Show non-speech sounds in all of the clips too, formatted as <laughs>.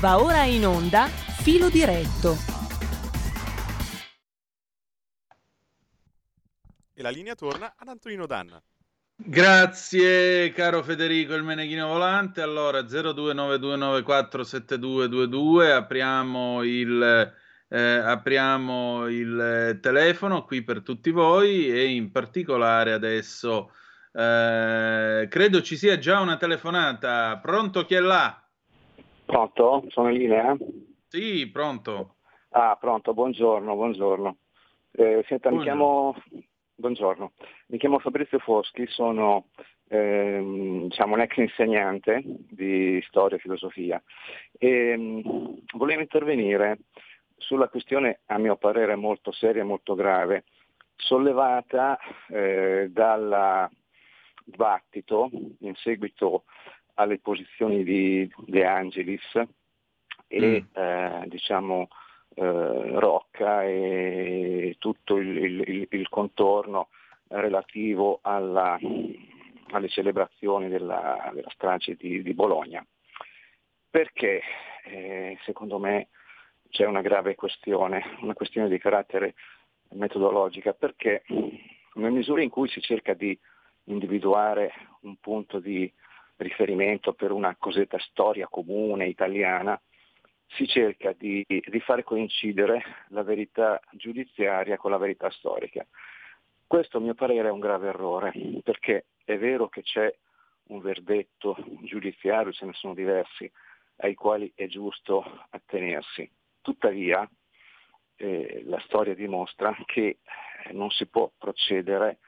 Va ora in onda Filo diretto. E la linea torna ad Antonino Danna. Grazie caro Federico il Meneghino Volante. Allora 0292947222 apriamo il, eh, apriamo il telefono qui per tutti voi e in particolare adesso eh, credo ci sia già una telefonata. Pronto chi è là? Pronto? Sono in linea? Sì, pronto. Ah, pronto, buongiorno, buongiorno. Eh, senta, buongiorno. mi chiamo... Buongiorno, mi chiamo Fabrizio Foschi, sono ehm, diciamo, un ex insegnante di storia e filosofia e ehm, volevo intervenire sulla questione, a mio parere, molto seria e molto grave, sollevata eh, dal dibattito in seguito alle posizioni di De Angelis e mm. eh, diciamo eh, Rocca e tutto il, il, il contorno relativo alla, alle celebrazioni della, della strage di, di, Bologna. Perché eh, secondo me c'è una grave questione, una questione di carattere metodologica, perché nella misura in cui si cerca di individuare un punto di riferimento per una cosiddetta storia comune italiana, si cerca di, di fare coincidere la verità giudiziaria con la verità storica. Questo a mio parere è un grave errore, perché è vero che c'è un verdetto giudiziario, ce ne sono diversi, ai quali è giusto attenersi. Tuttavia eh, la storia dimostra che non si può procedere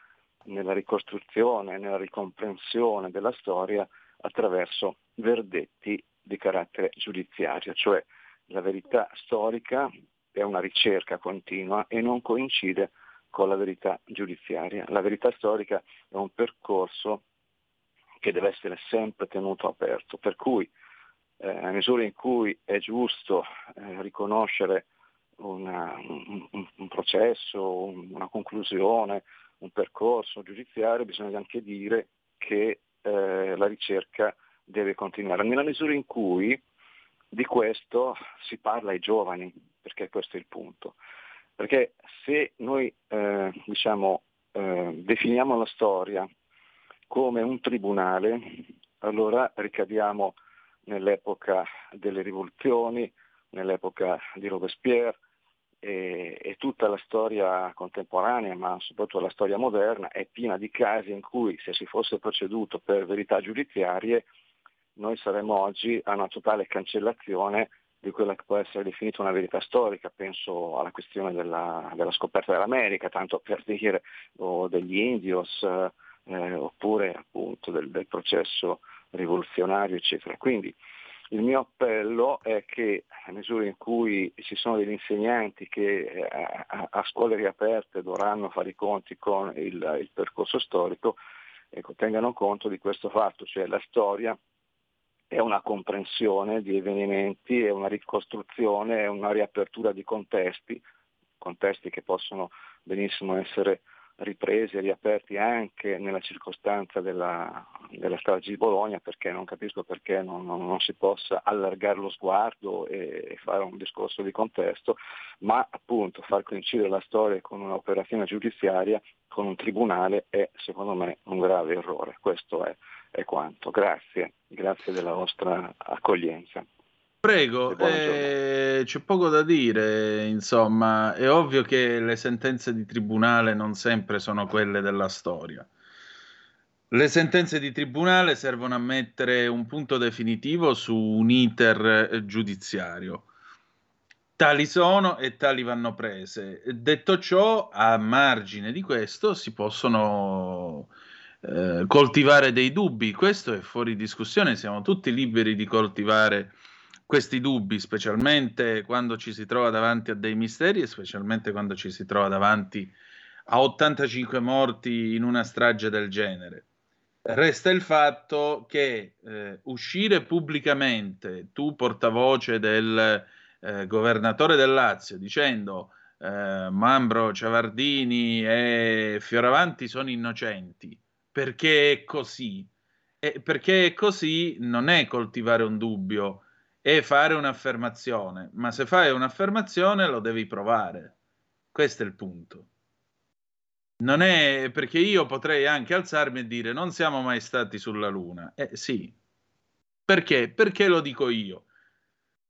nella ricostruzione, nella ricomprensione della storia attraverso verdetti di carattere giudiziario, cioè la verità storica è una ricerca continua e non coincide con la verità giudiziaria. La verità storica è un percorso che deve essere sempre tenuto aperto, per cui eh, nella misura in cui è giusto eh, riconoscere una, un, un, processo, una conclusione, un percorso giudiziario, bisogna anche dire che eh, la ricerca deve continuare. Nella misura in cui di questo si parla ai giovani, perché questo è il punto. Perché se noi eh, diciamo, eh, definiamo la storia come un tribunale, allora ricadiamo nell'epoca delle rivoluzioni, nell'epoca di Robespierre, e, e, tutta la storia contemporanea, ma soprattutto la storia moderna, è piena di casi in cui se si fosse proceduto per verità giudiziarie, noi saremmo oggi a una totale cancellazione di quella che può essere definita una verità storica, penso alla questione della, della scoperta dell'America, tanto per dire, o degli indios, eh, oppure appunto del, del processo rivoluzionario, eccetera. Quindi il mio appello è che a misura in cui ci sono degli insegnanti che eh, a, a scuole riaperte dovranno fare i conti con il, il percorso storico, ecco, tengano conto di questo fatto, cioè la storia è una comprensione di avvenimenti, è una ricostruzione, è una riapertura di contesti, contesti che possono benissimo essere ripresi e riaperti anche nella circostanza della, della strage di Bologna perché non capisco perché non, non, non si possa allargare lo sguardo e, e, fare un discorso di contesto, ma appunto far coincidere la storia con un'operazione giudiziaria, con un tribunale è secondo me un grave errore. Questo è, è quanto. Grazie, grazie della vostra accoglienza. Prego, eh, c'è poco da dire, insomma, è ovvio che le sentenze di tribunale non sempre sono quelle della storia. Le sentenze di tribunale servono a mettere un punto definitivo su un iter giudiziario. Tali sono e tali vanno prese. Detto ciò, a margine di questo si possono eh, coltivare dei dubbi. Questo è fuori discussione, siamo tutti liberi di coltivare questi dubbi, specialmente quando ci si trova davanti a dei misteri e specialmente quando ci si trova davanti a 85 morti in una strage del genere. Resta il fatto che eh, uscire pubblicamente, tu portavoce del eh, governatore del Lazio, dicendo eh, Mambro, Ciavardini e Fioravanti sono innocenti, perché è così, e perché è così non è coltivare un dubbio, è fare un'affermazione, ma se fai un'affermazione lo devi provare. Questo è il punto. Non è perché io potrei anche alzarmi e dire non siamo mai stati sulla Luna. Eh sì. Perché? Perché lo dico io.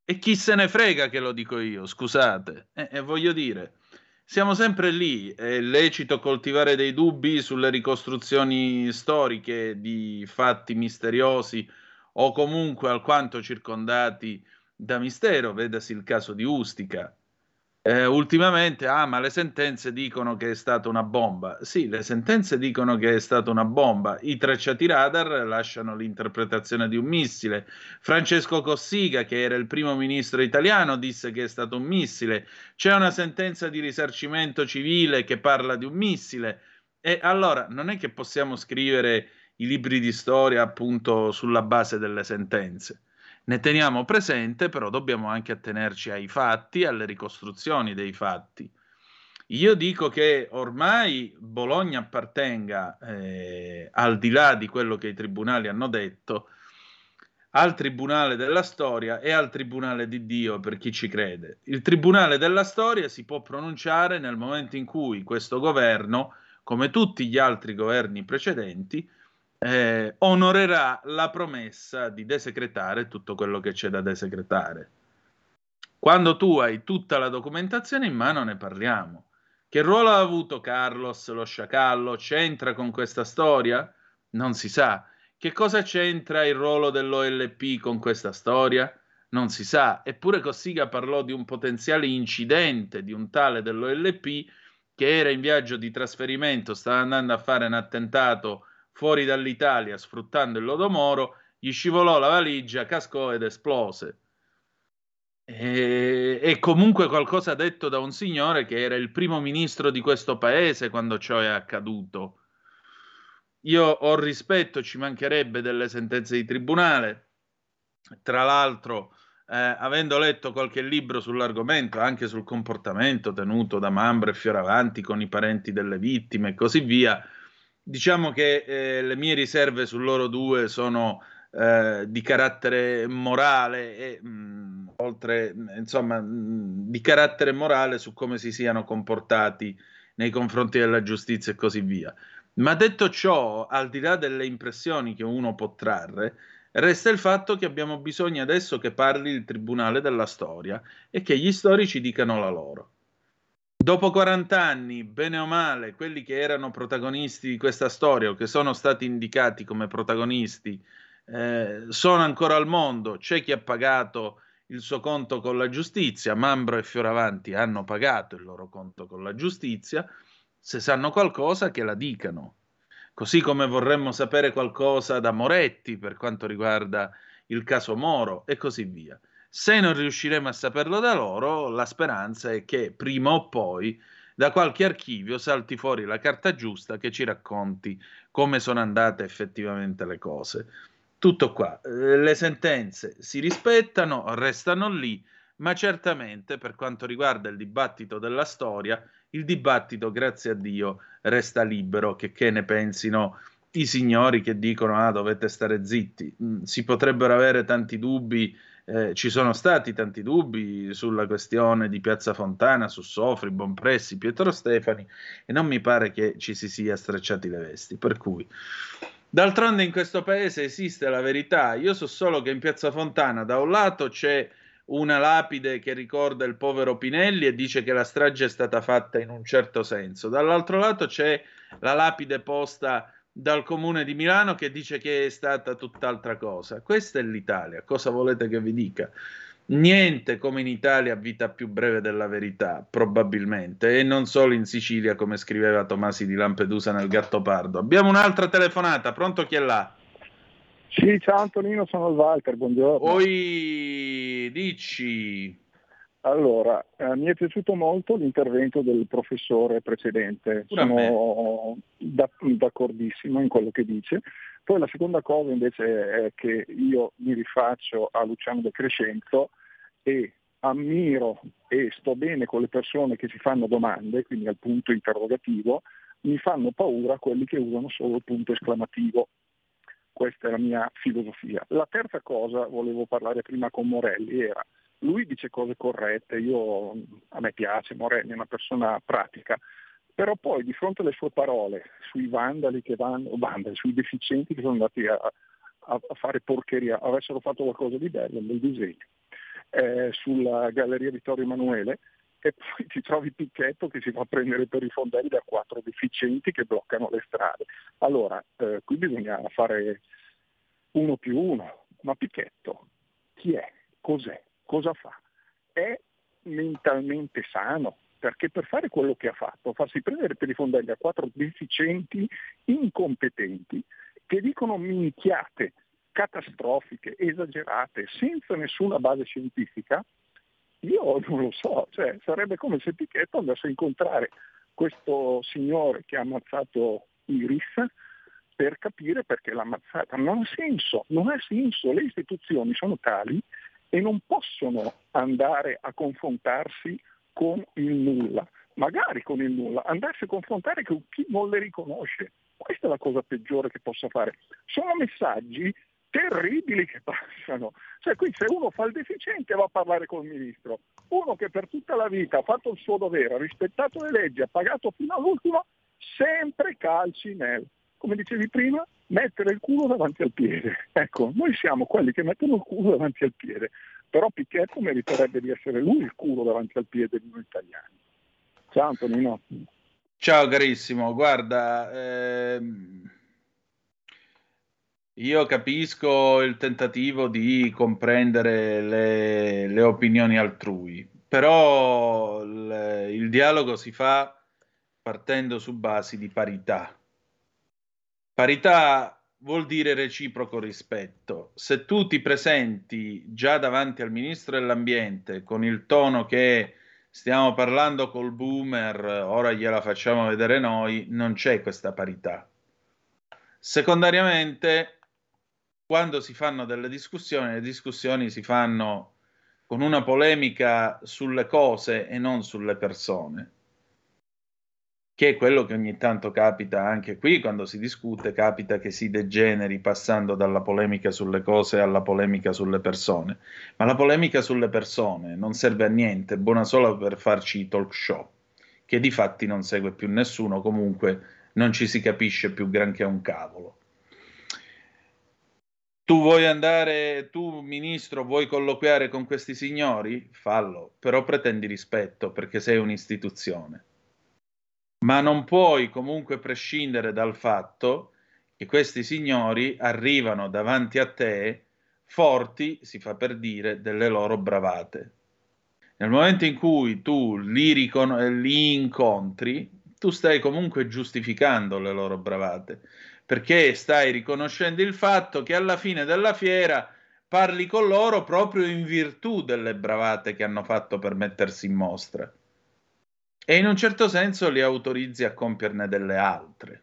E chi se ne frega che lo dico io, scusate. Eh, eh, voglio dire, siamo sempre lì. È lecito coltivare dei dubbi sulle ricostruzioni storiche di fatti misteriosi o comunque alquanto circondati da mistero, vedasi il caso di Ustica. Eh, ultimamente, ah, ma le sentenze dicono che è stata una bomba. Sì, le sentenze dicono che è stata una bomba. I tracciati radar lasciano l'interpretazione di un missile. Francesco Cossiga, che era il primo ministro italiano, disse che è stato un missile. C'è una sentenza di risarcimento civile che parla di un missile. E allora non è che possiamo scrivere i libri di storia appunto sulla base delle sentenze ne teniamo presente, però dobbiamo anche attenerci ai fatti, alle ricostruzioni dei fatti. Io dico che ormai Bologna appartenga, eh, al di là di quello che i tribunali hanno detto, al Tribunale della Storia e al Tribunale di Dio per chi ci crede. Il Tribunale della Storia si può pronunciare nel momento in cui questo governo, come tutti gli altri governi precedenti, eh, onorerà la promessa di desecretare tutto quello che c'è da desecretare. Quando tu hai tutta la documentazione in mano ne parliamo. Che ruolo ha avuto Carlos lo sciacallo? C'entra con questa storia? Non si sa. Che cosa c'entra il ruolo dell'OLP con questa storia? Non si sa. Eppure Cossiga parlò di un potenziale incidente di un tale dell'OLP che era in viaggio di trasferimento, stava andando a fare un attentato fuori dall'Italia sfruttando il lodo moro, gli scivolò la valigia, cascò ed esplose. E, e, comunque qualcosa detto da un signore che era il primo ministro di questo paese quando ciò è accaduto. Io ho rispetto, ci mancherebbe delle sentenze di tribunale. Tra l'altro, eh, avendo letto qualche libro sull'argomento, anche sul comportamento tenuto da Mambro e Fioravanti con i parenti delle vittime e così via, Diciamo che eh, le mie riserve su loro due sono eh, di carattere morale e mh, mm, oltre, insomma, mh, mm, di carattere morale su come si siano comportati nei confronti della giustizia e così via. Ma detto ciò, al di là delle impressioni che uno può trarre, resta il fatto che abbiamo bisogno adesso che parli il Tribunale della Storia e che gli storici dicano la loro. Dopo 40 anni, bene o male, quelli che erano protagonisti di questa storia o che sono stati indicati come protagonisti eh, sono ancora al mondo. C'è chi ha pagato il suo conto con la giustizia, Mambro e Fioravanti hanno pagato il loro conto con la giustizia. Se sanno qualcosa, che la dicano. Così come vorremmo sapere qualcosa da Moretti per quanto riguarda il caso Moro e così via. Se non riusciremo a saperlo da loro, la speranza è che prima o poi da qualche archivio salti fuori la carta giusta che ci racconti come sono andate effettivamente le cose. Tutto qua. Eh, le sentenze si rispettano, restano lì, ma certamente per quanto riguarda il dibattito della storia, il dibattito, grazie a Dio, resta libero, che, che ne pensino i signori che dicono ah dovete stare zitti. Mm, si potrebbero avere tanti dubbi eh, ci sono stati tanti dubbi sulla questione di Piazza Fontana, su Sofri, Bonpressi, Pietro Stefani e non mi pare che ci si sia strecciati le vesti. Per cui, d'altronde in questo paese esiste la verità. Io so solo che in Piazza Fontana da un lato c'è una lapide che ricorda il povero Pinelli e dice che la strage è stata fatta in un certo senso. Dall'altro lato c'è la lapide posta dal comune di Milano che dice che è stata tutt'altra cosa. Questa è l'Italia, cosa volete che vi dica? Niente come in Italia vita più breve della verità, probabilmente, e non solo in Sicilia come scriveva Tomasi di Lampedusa nel Gattopardo. Abbiamo un'altra telefonata, pronto chi è là? Sì, ciao Antonino, sono il Walter, buongiorno. Oi, dici. Allora, eh, mi è piaciuto molto l'intervento del professore precedente, sono da, d'accordissimo in quello che dice. Poi la seconda cosa invece è che io mi rifaccio a Luciano De Crescenzo e ammiro e sto bene con le persone che si fanno domande, quindi al punto interrogativo, mi fanno paura quelli che usano solo il punto esclamativo. Questa è la mia filosofia. La terza cosa, volevo parlare prima con Morelli, era lui dice cose corrette, io, a me piace, Morelli è una persona pratica, però poi di fronte alle sue parole sui vandali che vanno, vandali, sui deficienti che sono andati a, a, a fare porcheria, avessero fatto qualcosa di bello, un bel disegno, eh, sulla Galleria Vittorio Emanuele, e poi ti trovi Picchetto che si fa prendere per i fondelli da quattro deficienti che bloccano le strade. Allora, eh, qui bisogna fare uno più uno, ma Picchetto chi è? Cos'è? Cosa fa? È mentalmente sano? Perché per fare quello che ha fatto, farsi prendere per i fondelli a quattro deficienti incompetenti che dicono minchiate catastrofiche, esagerate, senza nessuna base scientifica, io non lo so, cioè, sarebbe come se Pichetto andasse a incontrare questo signore che ha ammazzato Iris per capire perché l'ha ammazzata. Non ha senso, non ha senso, le istituzioni sono tali e non possono andare a confrontarsi con il nulla, magari con il nulla, andarsi a confrontare con chi non le riconosce. Questa è la cosa peggiore che possa fare. Sono messaggi terribili che <laughs> passano. Cioè qui se uno fa il deficiente va a parlare col ministro, uno che per tutta la vita ha fatto il suo dovere, ha rispettato le leggi, ha pagato fino all'ultimo, sempre calci nel, come dicevi prima, mettere il culo davanti al piede. Ecco, noi siamo quelli che mettono il culo davanti al piede, però Picchetto meriterebbe di essere lui il culo davanti al piede di noi italiani. Ciao Antonino. Ciao carissimo, guarda, ehm io capisco il tentativo di comprendere le, le opinioni altrui, però il, il dialogo si fa partendo su basi di parità. Parità vuol dire reciproco rispetto. Se tu ti presenti già davanti al ministro dell'ambiente con il tono che stiamo parlando col boomer, ora gliela facciamo vedere noi, non c'è questa parità. Secondariamente, quando si fanno delle discussioni, le discussioni si fanno con una polemica sulle cose e non sulle persone, che è quello che ogni tanto capita anche qui quando si discute, capita che si degeneri passando dalla polemica sulle cose alla polemica sulle persone, ma la polemica sulle persone non serve a niente, è buona solo per farci i talk show, che di fatti non segue più nessuno, comunque non ci si capisce più granché un cavolo tu vuoi andare, tu ministro, vuoi colloquiare con questi signori? Fallo, però pretendi rispetto perché sei un'istituzione. Ma non puoi comunque prescindere dal fatto che questi signori arrivano davanti a te forti, si fa per dire, delle loro bravate. Nel momento in cui tu li, ricon- li incontri, tu stai comunque giustificando le loro bravate perché stai riconoscendo il fatto che alla fine della fiera parli con loro proprio in virtù delle bravate che hanno fatto per mettersi in mostra e in un certo senso li autorizzi a compierne delle altre.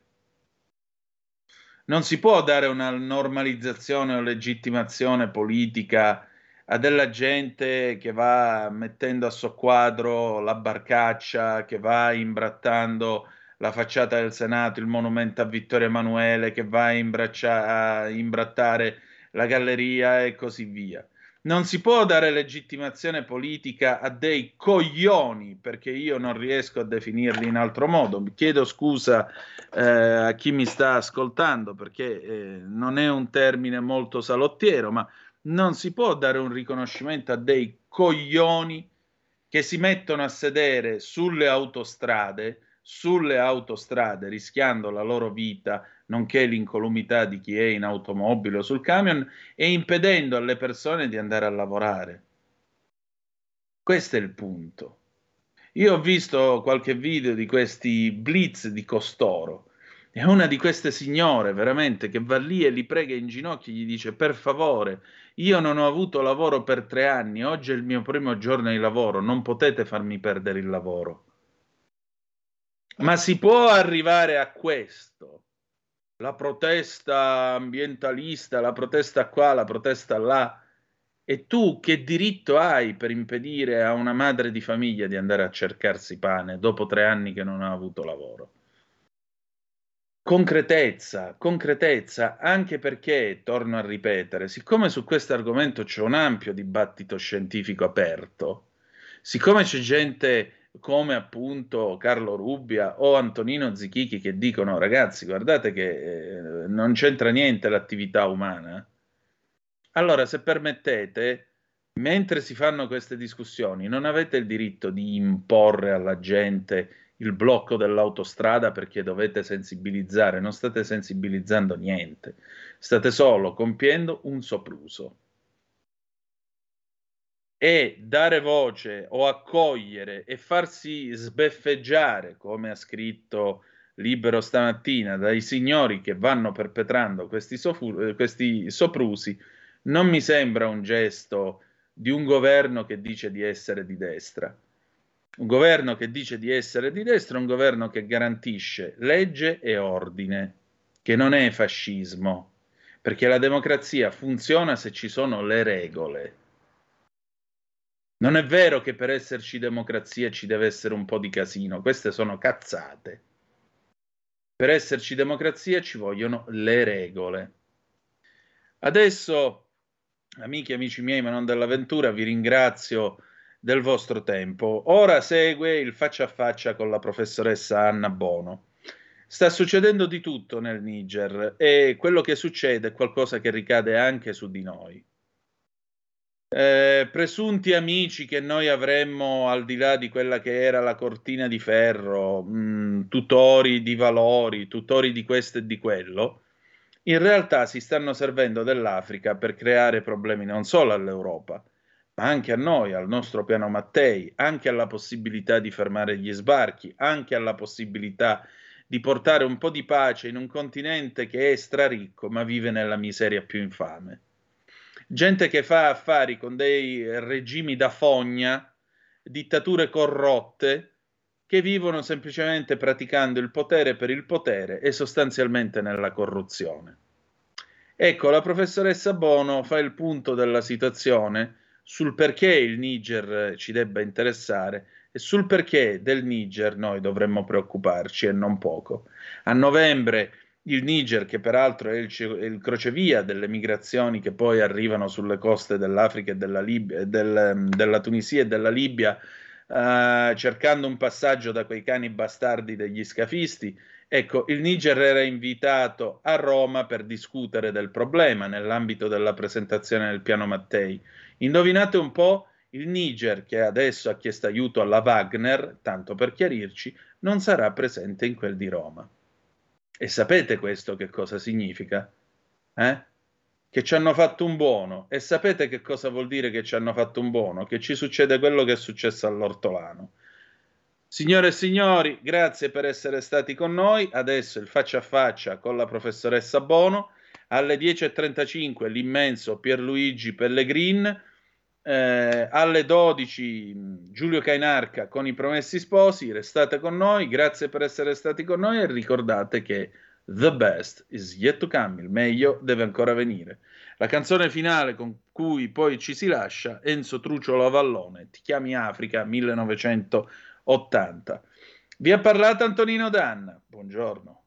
Non si può dare una normalizzazione o legittimazione politica a della gente che va mettendo a soqquadro la barcaccia, che va imbrattando la facciata del Senato, il monumento a Vittorio Emanuele che va a, a imbrattare la galleria e così via. Non si può dare legittimazione politica a dei coglioni, perché io non riesco a definirli in altro modo. Chiedo scusa eh, a chi mi sta ascoltando, perché eh, non è un termine molto salottiero, ma non si può dare un riconoscimento a dei coglioni che si mettono a sedere sulle autostrade sulle autostrade rischiando la loro vita, nonché l'incolumità di chi è in automobile o sul camion e impedendo alle persone di andare a lavorare. Questo è il punto. Io ho visto qualche video di questi blitz di costoro e una di queste signore veramente che va lì e li prega in ginocchio e gli dice per favore, io non ho avuto lavoro per tre anni, oggi è il mio primo giorno di lavoro, non potete farmi perdere il lavoro. Ma si può arrivare a questo? La protesta ambientalista, la protesta qua, la protesta là. E tu che diritto hai per impedire a una madre di famiglia di andare a cercarsi pane dopo tre anni che non ha avuto lavoro? concretezza, concretezza, anche perché, torno a ripetere, siccome su questo argomento c'è un ampio dibattito scientifico aperto, siccome c'è gente come appunto Carlo Rubbia o Antonino Zichichi che dicono ragazzi guardate che eh, non c'entra niente l'attività umana, allora se permettete, mentre si fanno queste discussioni, non avete il diritto di imporre alla gente il blocco dell'autostrada perché dovete sensibilizzare, non state sensibilizzando niente, state solo compiendo un sopruso. E dare voce o accogliere e farsi sbeffeggiare, come ha scritto Libero stamattina, dai signori che vanno perpetrando questi, sofu- questi soprusi, non mi sembra un gesto di un governo che dice di essere di destra un governo che dice di essere di destra è un governo che garantisce legge e ordine, che non è fascismo, perché la democrazia funziona se ci sono le regole. Non è vero che per esserci democrazia ci deve essere un po' di casino, queste sono cazzate. Per esserci democrazia ci vogliono le regole. Adesso, amici e amici miei, ma non dell'avventura, vi ringrazio del vostro tempo. Ora segue il faccia a faccia con la professoressa Anna Bono. Sta succedendo di tutto nel Niger e quello che succede è qualcosa che ricade anche su di noi. Eh, presunti amici che noi avremmo al di là di quella che era la cortina di ferro, mh, mm, tutori di valori, tutori di questo e di quello, in realtà si stanno servendo dell'Africa per creare problemi non solo all'Europa, ma anche a noi, al nostro piano Mattei, anche alla possibilità di fermare gli sbarchi, anche alla possibilità di portare un po' di pace in un continente che è straricco ma vive nella miseria più infame. Gente che fa affari con dei regimi da fogna, dittature corrotte, che vivono semplicemente praticando il potere per il potere e sostanzialmente nella corruzione. Ecco, la professoressa Bono fa il punto della situazione sul perché il Niger ci debba interessare e sul perché del Niger noi dovremmo preoccuparci e non poco. A novembre il Niger, che peraltro è il, il, crocevia delle migrazioni che poi arrivano sulle coste dell'Africa e della, Libia, del, della Tunisia e della Libia, uh, cercando un passaggio da quei cani bastardi degli scafisti, ecco, il Niger era invitato a Roma per discutere del problema nell'ambito della presentazione del piano Mattei. Indovinate un po', il Niger, che adesso ha chiesto aiuto alla Wagner, tanto per chiarirci, non sarà presente in quel di Roma. E sapete questo che cosa significa? Eh? Che ci hanno fatto un buono. E sapete che cosa vuol dire che ci hanno fatto un buono? Che ci succede quello che è successo all'ortolano. Signore e signori, grazie per essere stati con noi. Adesso il faccia a faccia con la professoressa Bono. Alle 10.35 l'immenso Pierluigi Pellegrin eh, alle 12 Giulio Cainarca con i promessi sposi, restate con noi, grazie per essere stati con noi e ricordate che the best is yet to come, il meglio deve ancora venire. La canzone finale con cui poi ci si lascia, Enzo Trucciolo Avallone, Ti chiami Africa 1980. Vi ha parlato Antonino Danna, buongiorno.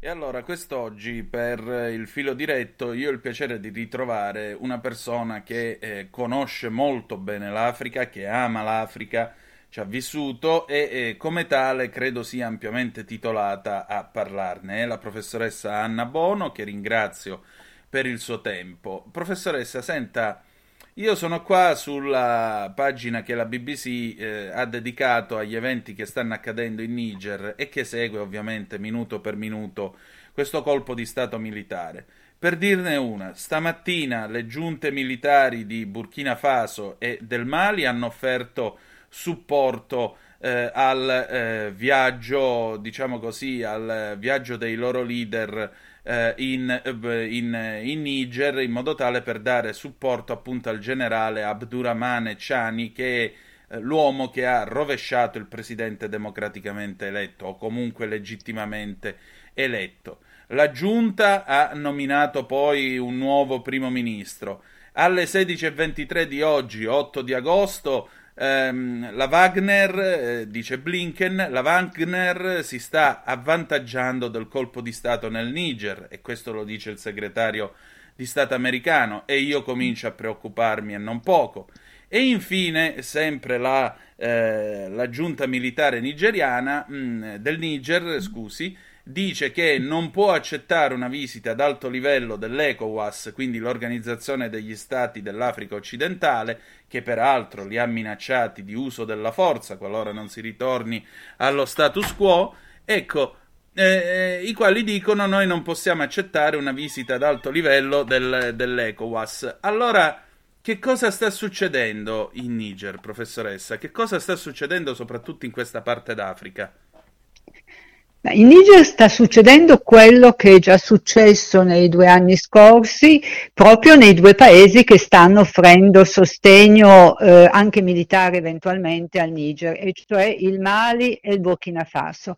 E allora, quest'oggi per il filo diretto io ho il piacere di ritrovare una persona che eh, conosce molto bene l'Africa, che ama l'Africa, ci ha vissuto e eh, come tale credo sia ampiamente titolata a parlarne. È la professoressa Anna Bono, che ringrazio per il suo tempo. Professoressa, senta, io sono qua sulla pagina che la BBC eh, ha dedicato agli eventi che stanno accadendo in Niger e che segue ovviamente minuto per minuto questo colpo di Stato militare. Per dirne una, stamattina le giunte militari di Burkina Faso e del Mali hanno offerto supporto eh, al eh, viaggio, diciamo così, al viaggio dei loro leader eh, in, eh, in, in, Niger in modo tale per dare supporto appunto al generale Abdurrahmane Chani che è eh, l'uomo che ha rovesciato il presidente democraticamente eletto o comunque legittimamente eletto. La giunta ha nominato poi un nuovo primo ministro. Alle 16.23 di oggi, 8 di agosto, ehm, la Wagner, eh, dice Blinken, la Wagner si sta avvantaggiando del colpo di Stato nel Niger e questo lo dice il segretario di Stato americano e io comincio a preoccuparmi e non poco. E infine, sempre la, eh, la giunta militare nigeriana, mh, mm, del Niger, scusi, dice che non può accettare una visita ad alto livello dell'ECOWAS, quindi l'organizzazione degli stati dell'Africa occidentale, che peraltro li ha minacciati di uso della forza qualora non si ritorni allo status quo. Ecco, eh, eh i quali dicono noi non possiamo accettare una visita ad alto livello del, dell'ECOWAS. Allora, che cosa sta succedendo in Niger, professoressa? Che cosa sta succedendo soprattutto in questa parte d'Africa? In Niger sta succedendo quello che è già successo nei due anni scorsi, proprio nei due paesi che stanno offrendo sostegno eh, anche militare eventualmente al Niger, e cioè il Mali e il Burkina Faso.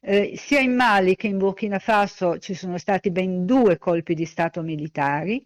Eh, sia in Mali che in Burkina Faso ci sono stati ben due colpi di Stato militari,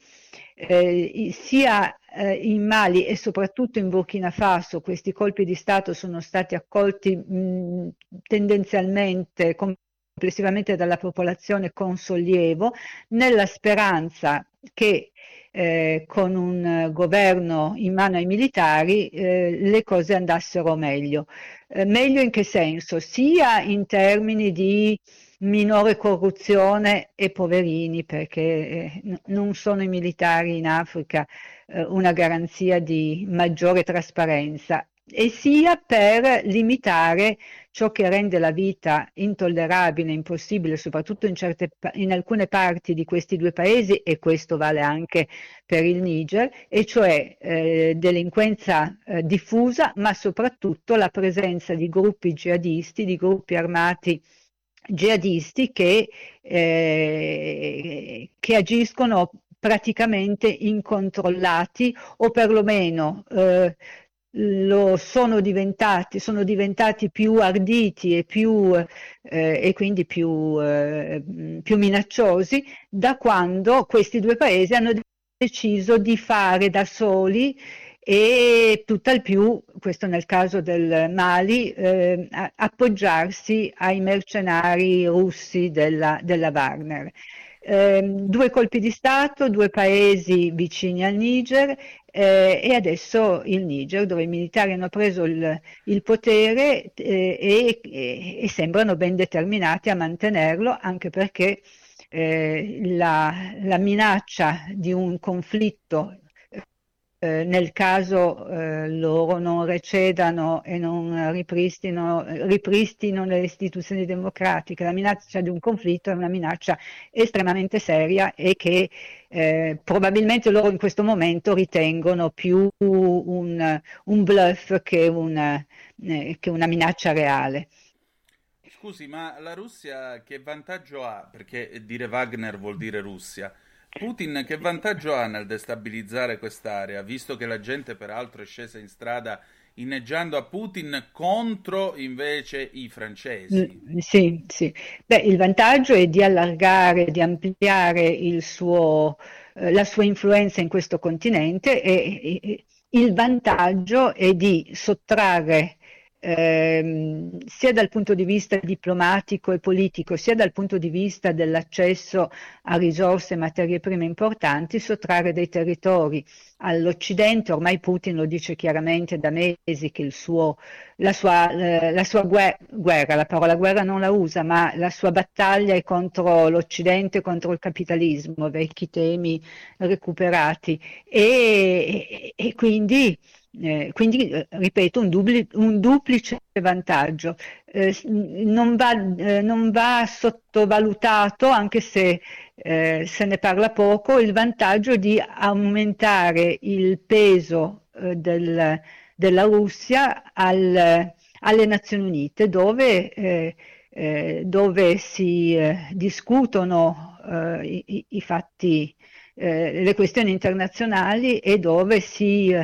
eh, sia eh, in Mali e soprattutto in Burkina Faso questi colpi di Stato sono stati accolti mh, tendenzialmente complessivamente dalla popolazione con sollievo, nella speranza che eh, con un governo in mano ai militari eh, le cose andassero meglio. Eh, meglio in che senso? Sia in termini di minore corruzione e poverini, perché eh, non sono i militari in Africa eh, una garanzia di maggiore trasparenza, e sia per limitare ciò che rende la vita intollerabile, impossibile, soprattutto in, certe, in alcune parti di questi due paesi, e questo vale anche per il Niger, e cioè eh, delinquenza eh, diffusa, ma soprattutto la presenza di gruppi jihadisti, di gruppi armati jihadisti che, eh, che agiscono praticamente incontrollati o perlomeno eh, lo sono diventati, sono diventati più arditi e, più, eh, e quindi più, eh, più minacciosi da quando questi due paesi hanno deciso di fare da soli e tutt'al più, questo nel caso del Mali, eh, appoggiarsi ai mercenari russi della, della Wagner. Eh, due colpi di Stato, due paesi vicini al Niger eh, e adesso il Niger dove i militari hanno preso il, il potere eh, e, e, sembrano ben determinati a mantenerlo anche perché eh, la, la minaccia di un conflitto eh, nel caso eh, loro non recedano e non ripristino, ripristino le istituzioni democratiche. La minaccia di un conflitto è una minaccia estremamente seria e che eh, probabilmente loro in questo momento ritengono più un, un bluff che una, eh, che una minaccia reale. Scusi, ma la Russia che vantaggio ha? Perché dire Wagner vuol dire Russia. Putin che vantaggio ha nel destabilizzare quest'area, visto che la gente peraltro è scesa in strada inneggiando a Putin contro invece i francesi? Mm, sì, sì. Beh, il vantaggio è di allargare, di ampliare suo, eh, la sua influenza in questo continente e, e il vantaggio è di sottrarre ehm, sia dal punto di vista diplomatico e politico, sia dal punto di vista dell'accesso a risorse e materie prime importanti, sottrarre dei territori all'Occidente. Ormai Putin lo dice chiaramente da mesi che suo, la sua, eh, la sua guerra, guerra, la parola guerra non la usa, ma la sua battaglia è contro l'Occidente, contro il capitalismo, vecchi temi recuperati. e, e quindi eh, quindi, eh, ripeto, un, dubli, un, duplice vantaggio. Eh, non, va, eh, non, va, sottovalutato, anche se eh, se ne parla poco, il vantaggio di aumentare il peso del, della Russia al, alle Nazioni Unite, dove, dove si discutono i, i, fatti, le questioni internazionali e dove si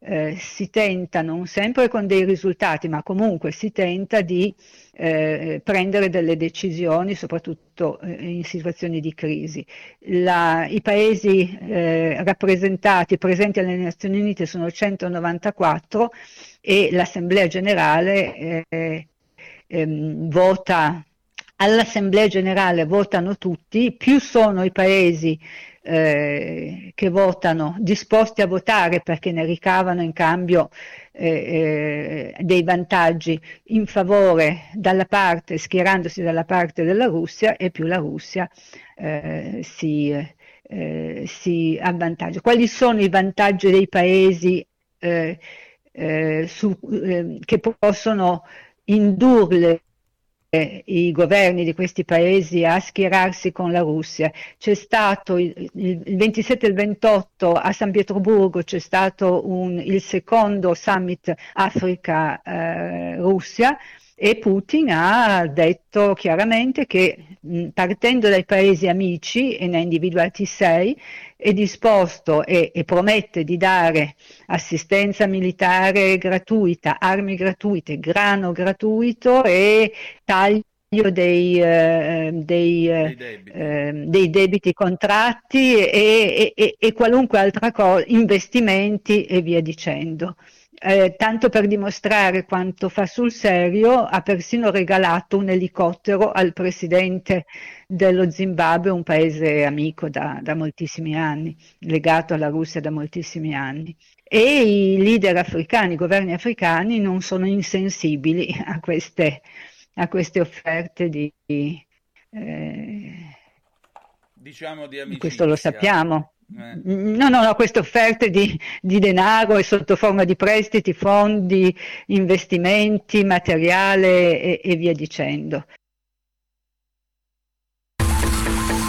eh, si tenta, non sempre con dei risultati, ma comunque si tenta di eh, prendere delle decisioni, soprattutto eh, in situazioni di crisi. La, I paesi eh, rappresentati, presenti alle Nazioni Unite sono 194 e l'Assemblea generale eh, ehm, vota all'Assemblea generale votano tutti, più sono i paesi eh, che votano, disposti a votare perché ne ricavano in cambio eh, eh, dei vantaggi in favore dalla parte, schierandosi dalla parte della Russia e più la Russia eh, si, eh, si, avvantaggia. Quali sono i vantaggi dei paesi su, che possono indurle i governi di questi paesi a schierarsi con la Russia. C'è stato il, il 27 e il 28 a San Pietroburgo c'è stato un, il secondo summit Africa-Russia eh, e Putin ha detto chiaramente che partendo dai paesi amici, e ne ha individuati sei, è disposto e, e, promette di dare assistenza militare gratuita, armi gratuite, grano gratuito e taglio dei, eh, dei, eh, dei, debiti. Eh, dei, debiti. contratti e, e, e qualunque altra cosa, investimenti e via dicendo eh, tanto per dimostrare quanto fa sul serio, ha persino regalato un elicottero al presidente dello Zimbabwe, un paese amico da, da moltissimi anni, legato alla Russia da moltissimi anni. E i leader africani, i governi africani non sono insensibili a queste, a queste offerte di... Eh, diciamo di amicizia. Questo lo sappiamo. Eh. No, no, no, queste offerte di, di, denaro e sotto forma di prestiti, fondi, investimenti, materiale e, e via dicendo.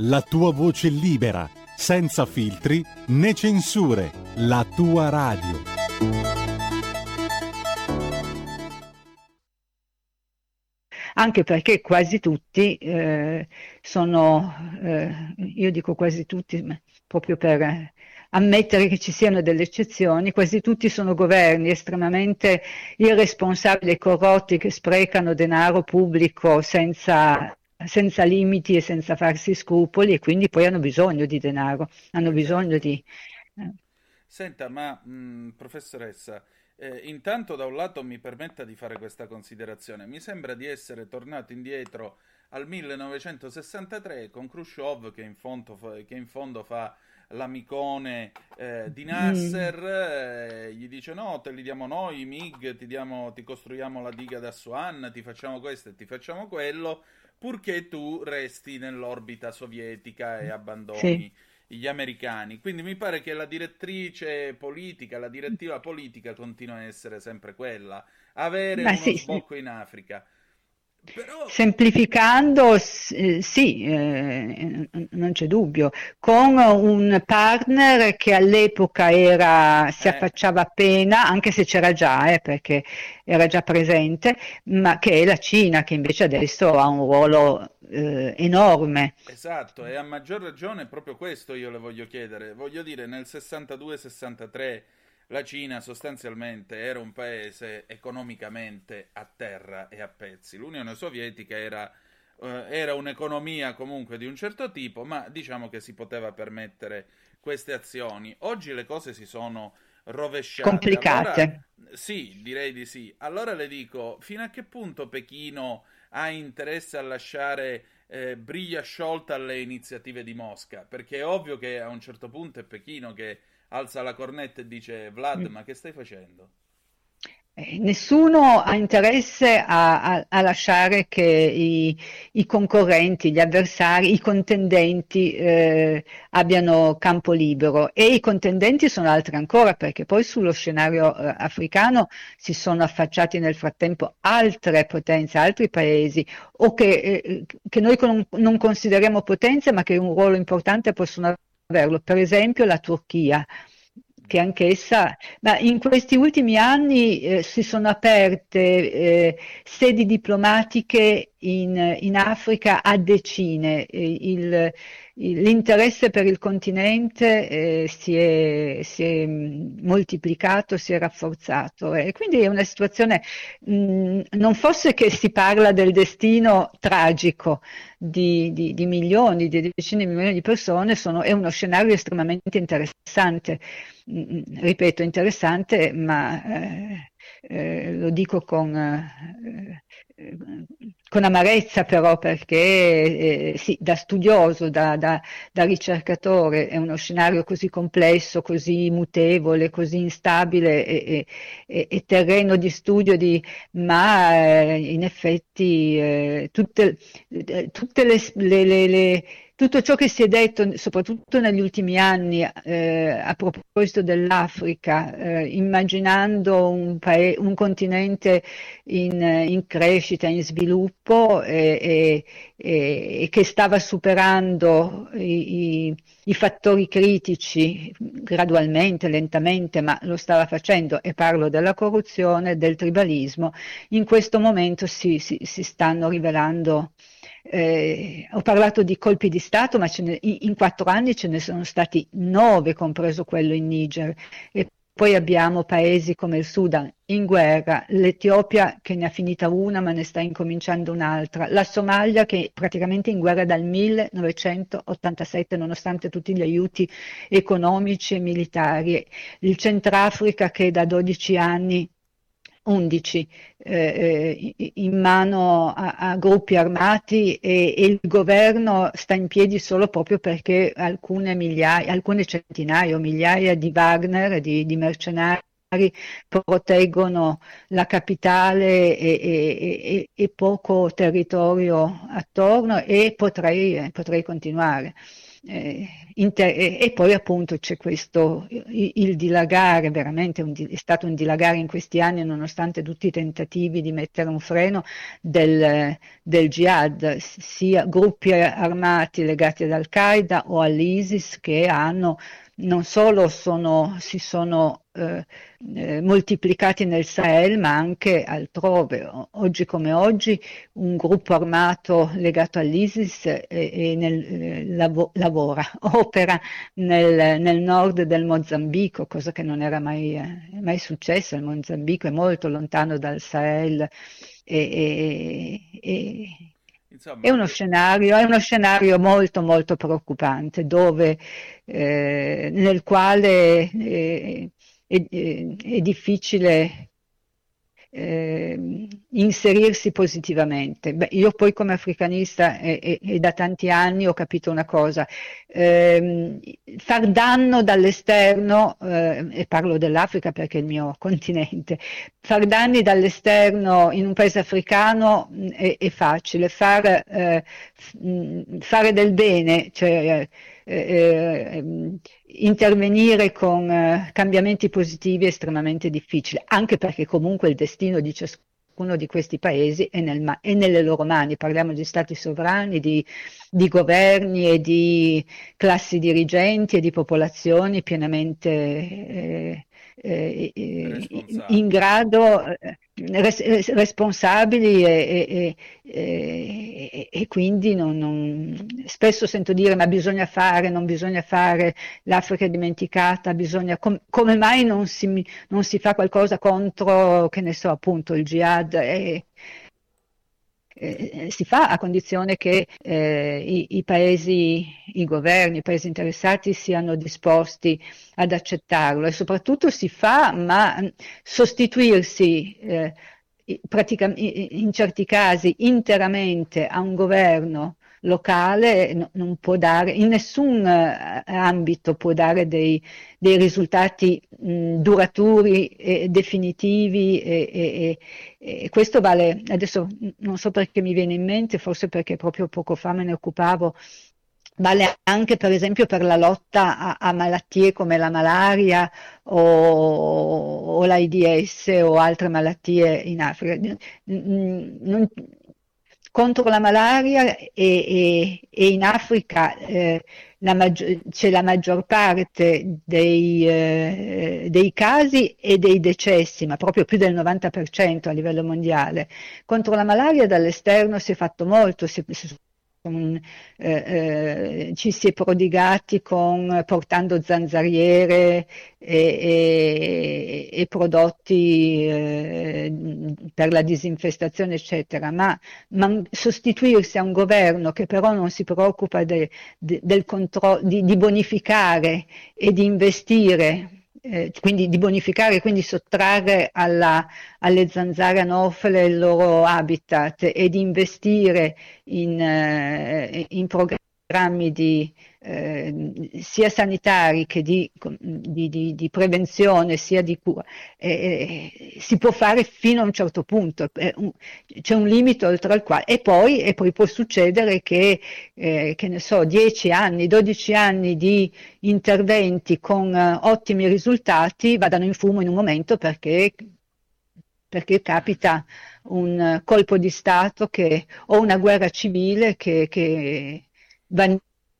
la tua voce libera, senza filtri né censure, la tua radio. Anche perché quasi tutti eh, sono, eh, io dico quasi tutti, proprio per ammettere che ci siano delle eccezioni, quasi tutti sono governi estremamente irresponsabili e corrotti che sprecano denaro pubblico senza senza limiti e senza farsi scrupoli e quindi poi hanno bisogno di denaro, hanno bisogno di... Eh. Senta, ma mh, professoressa, eh, intanto da un lato mi permetta di fare questa considerazione, mi sembra di essere tornato indietro al 1963 con Khrushchev che in fondo fa, che in fondo fa l'amicone eh, di Nasser, eh, gli dice no, te li diamo noi, i MiG, ti, diamo, ti costruiamo la diga da Aswan, ti facciamo questo e ti facciamo quello, purché tu resti nell'orbita sovietica e abbandoni sì. gli americani. Quindi mi pare che la direttrice politica, la direttiva politica continua a essere sempre quella, avere Beh, uno sì, sbocco in Africa. Però... Semplificando, eh, sì, eh, non c'è dubbio, con un partner che all'epoca era, si eh. affacciava appena, anche se c'era già, eh, perché era già presente, ma che è la Cina, che invece adesso ha un ruolo eh, enorme. Esatto, e a maggior ragione proprio questo io le voglio chiedere. Voglio dire, nel 62-63 la Cina sostanzialmente era un paese economicamente a terra e a pezzi. L'Unione Sovietica era, eh, era un'economia comunque di un certo tipo, ma diciamo che si poteva permettere queste azioni. Oggi le cose si sono rovesciate. Complicate. Allora, sì, direi di sì. Allora le dico, fino a che punto Pechino ha interesse a lasciare eh, briglia sciolta alle iniziative di Mosca? Perché è ovvio che a un certo punto è Pechino che alza la cornetta e dice Vlad, mm. ma che stai facendo? eh, nessuno ha interesse a, a, a lasciare che i, i, concorrenti, gli avversari, i contendenti eh, abbiano campo libero e i contendenti sono altri ancora perché poi sullo scenario eh, africano si sono affacciati nel frattempo altre potenze, altri paesi o che, eh, che noi con, non consideriamo potenze ma che un ruolo importante possono averlo, per esempio la Turchia che anch'essa, ma in questi ultimi anni eh, si sono aperte eh, sedi diplomatiche in, in, Africa a decine. Il, l'interesse per il continente eh, si, è, si, è, moltiplicato, si è rafforzato. E quindi è una situazione, mh, mm, non fosse che si parla del destino tragico di, di, di milioni, di decine di milioni di persone, sono, è uno scenario estremamente interessante, mh, mm, ripeto, interessante, ma eh, eh, lo dico con... Eh, con amarezza però perché eh, sì, da studioso, da, da, da, ricercatore è uno scenario così complesso, così mutevole, così instabile e, e, e terreno di studio, di, ma in effetti tutte, tutte le, le, le tutto ciò che si è detto, soprattutto negli ultimi anni, eh, a proposito dell'Africa, eh, immaginando un, paese, un, continente in, in, crescita, in sviluppo e, e, e che stava superando i, i, i, fattori critici gradualmente, lentamente, ma lo stava facendo, e parlo della corruzione, del tribalismo, in questo momento si, si, si stanno rivelando eh, ho parlato di colpi di Stato, ma ne, in quattro anni ce ne sono stati nove, compreso quello in Niger. E poi abbiamo paesi come il Sudan in guerra, l'Etiopia che ne ha finita una ma ne sta incominciando un'altra, la Somalia che è praticamente in guerra dal 1987 nonostante tutti gli aiuti economici e militari, il Centrafrica che da 12 anni 11 eh, eh, in mano a, a gruppi armati e, e, il governo sta in piedi solo proprio perché alcune migliaia, alcune centinaia o migliaia di Wagner, di, di mercenari proteggono la capitale e, e, e, poco territorio attorno e potrei, potrei continuare. Eh, inter- e poi appunto c'è questo, il, il dilagare, veramente un, è stato un dilagare in questi anni nonostante tutti i tentativi di mettere un freno del, del jihad, sia gruppi armati legati ad Al-Qaeda o all'ISIS che hanno non solo sono, si sono eh, eh, moltiplicati nel Sahel, ma anche altrove. Oggi come oggi un gruppo armato legato all'ISIS eh, nel, eh, lav- lavora, <laughs> opera nel, nel, nord del Mozambico, cosa che non era mai, mai successa. Il Mozambico è molto lontano dal Sahel e, e, e Insomma, è, uno scenario, è uno scenario molto molto preoccupante dove, eh, nel quale eh, è, è, difficile eh, inserirsi positivamente. Beh, io poi come africanista e, e, e, da tanti anni ho capito una cosa, eh, far danno dall'esterno, eh, e parlo dell'Africa perché è il mio <laughs> continente, far danni dall'esterno in un paese africano è, è facile, far, eh, fare del bene, cioè eh, ehm, intervenire con eh, cambiamenti positivi è estremamente difficile, anche perché comunque il destino di ciascuno di questi paesi è, nel, è nelle loro mani, parliamo di stati sovrani, di, di, governi e di classi dirigenti e di popolazioni pienamente eh, eh, in grado eh, res- responsabili e, e, e, e quindi non, non, spesso sento dire ma bisogna fare, non bisogna fare, l'Africa è dimenticata, bisogna, com- come mai non si, non si, fa qualcosa contro, che ne so, appunto il jihad? E, eh, si fa a condizione che eh, i, i, paesi, i governi, i paesi interessati siano disposti ad accettarlo e soprattutto si fa, ma sostituirsi eh, in certi casi interamente a un governo locale no, non può dare, in nessun uh, ambito può dare dei, dei risultati mh, duraturi e definitivi e, e, e, questo vale, adesso non so perché mi viene in mente, forse perché proprio poco fa me ne occupavo, vale anche per esempio per la lotta a, a malattie come la malaria o, o l'AIDS o altre malattie in Africa. Non, contro la malaria e, e, e in Africa eh, la maggior, c'è la maggior parte dei, eh, dei, casi e dei decessi, ma proprio più del 90% a livello mondiale. Contro la malaria dall'esterno si è fatto molto, si, si con, eh, eh, ci si è prodigati con, portando zanzariere e, e, e prodotti eh, per la disinfestazione, eccetera, ma, ma, sostituirsi a un governo che però non si preoccupa de, de, del controllo, di, di bonificare e di investire eh, quindi di bonificare, quindi sottrarre alla, alle zanzare anofele il loro habitat e di investire in, eh, in programmi di, eh, sia sanitari che di, di, di, di, prevenzione sia di cura, eh, eh, si può fare fino a un certo punto, eh, c'è un limite oltre al quale, e poi, e poi può succedere che, che ne so, 10 anni, 12 anni di interventi con ottimi risultati vadano in fumo in un momento perché perché capita un colpo di Stato che, o una guerra civile che, che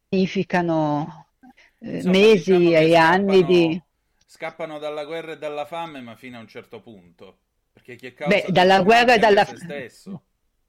vanificano eh, Insomma, mesi diciamo e anni di... Scappano dalla guerra e dalla fame, ma fino a un certo punto. Perché chi è causa Beh, dalla guerra e dalla fame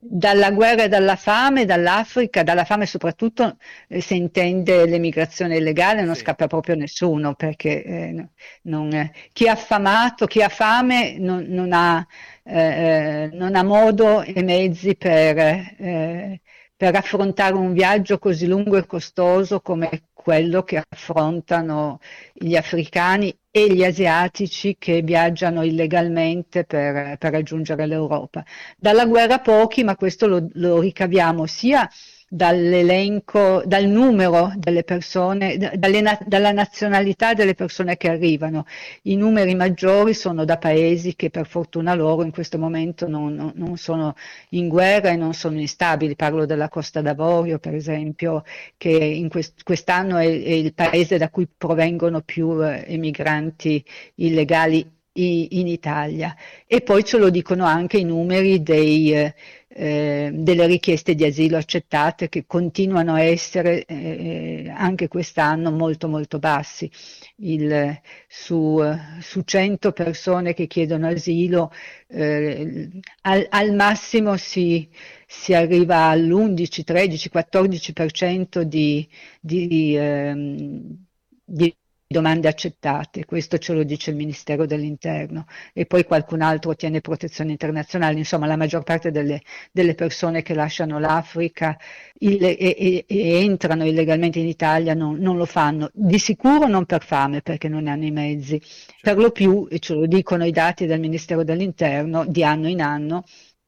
dalla guerra e dalla fame, dall'Africa, dalla fame soprattutto eh, se intende l'emigrazione illegale non sì. scappa proprio nessuno perché eh, non, eh, chi è affamato, chi ha fame non, non, ha, eh, eh, non, ha, modo e mezzi per per affrontare un viaggio così lungo e costoso come quello che affrontano gli africani e gli asiatici che viaggiano illegalmente per, per raggiungere l'Europa. Dalla guerra pochi, ma questo lo, lo ricaviamo sia dall'elenco, dal numero delle persone, dalle, dalla nazionalità delle persone che arrivano. I numeri maggiori sono da paesi che per fortuna loro in questo momento non, non sono in guerra e non sono instabili. Parlo della Costa d'Avorio, per esempio, che quest, quest'anno è, è, il paese da cui provengono più eh, emigranti illegali in Italia e poi ce lo dicono anche i numeri dei, eh, delle richieste di asilo accettate che continuano a essere eh, anche quest'anno molto molto bassi. Il, su, su 100 persone che chiedono asilo eh, al, al, massimo si, si arriva all'11, 13, 14% di, di, ehm, di domande accettate, questo ce lo dice il Ministero dell'Interno. E poi qualcun altro ottiene protezione internazionale, insomma la maggior parte delle, delle persone che lasciano l'Africa e, e, e, entrano illegalmente in Italia non, non, lo fanno, di sicuro non per fame perché non hanno i mezzi, certo. per lo più, e ce lo dicono i dati del Ministero dell'Interno, di anno in anno,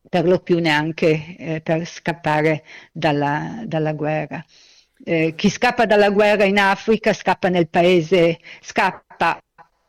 per lo più neanche eh, per scappare dalla, dalla guerra eh, chi scappa dalla guerra in Africa scappa nel paese, scappa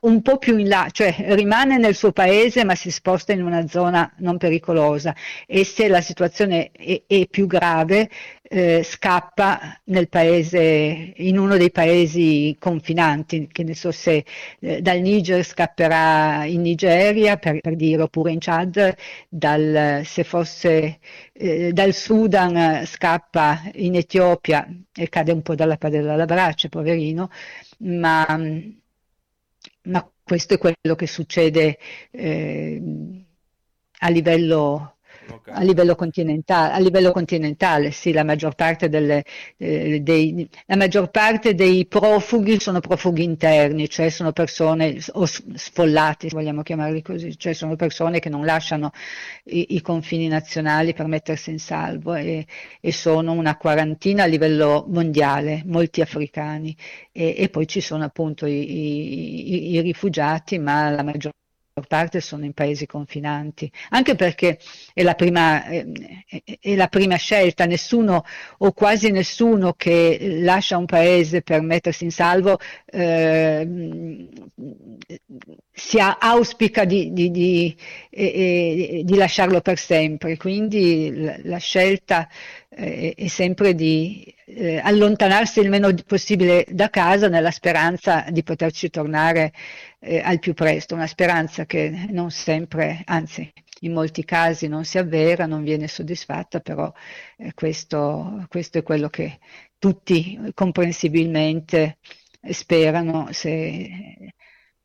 un po' più in là, cioè rimane nel suo paese ma si sposta in una zona non pericolosa. E se la situazione è, è più grave eh, scappa nel paese, in uno dei paesi confinanti, che ne so se eh, dal Niger scapperà in Nigeria per, per, dire oppure in Chad, dal, se fosse eh, dal Sudan scappa in Etiopia e cade un po' dalla padella alla brace, poverino, ma ma questo è quello che succede eh, a livello Okay. A, livello a livello continentale, sì, la maggior, delle, eh, dei, la maggior parte dei profughi sono profughi interni, cioè sono persone, o sfollati, vogliamo chiamarli così, cioè sono persone che non lasciano i, i confini nazionali per mettersi in salvo e, e, sono una quarantina a livello mondiale, molti africani e, e poi ci sono appunto i, i, i rifugiati, ma la maggior parte sono in paesi confinanti, anche perché è la prima, è, è la prima scelta, nessuno o quasi nessuno che lascia un paese per mettersi in salvo eh, si auspica di, di, di, eh, di, lasciarlo per sempre, quindi la, la scelta eh, è sempre di eh, allontanarsi il meno possibile da casa nella speranza di poterci tornare eh, al più presto, una speranza che non sempre, anzi in molti casi non si avvera, non viene soddisfatta, però eh, questo, questo, è quello che tutti comprensibilmente sperano se,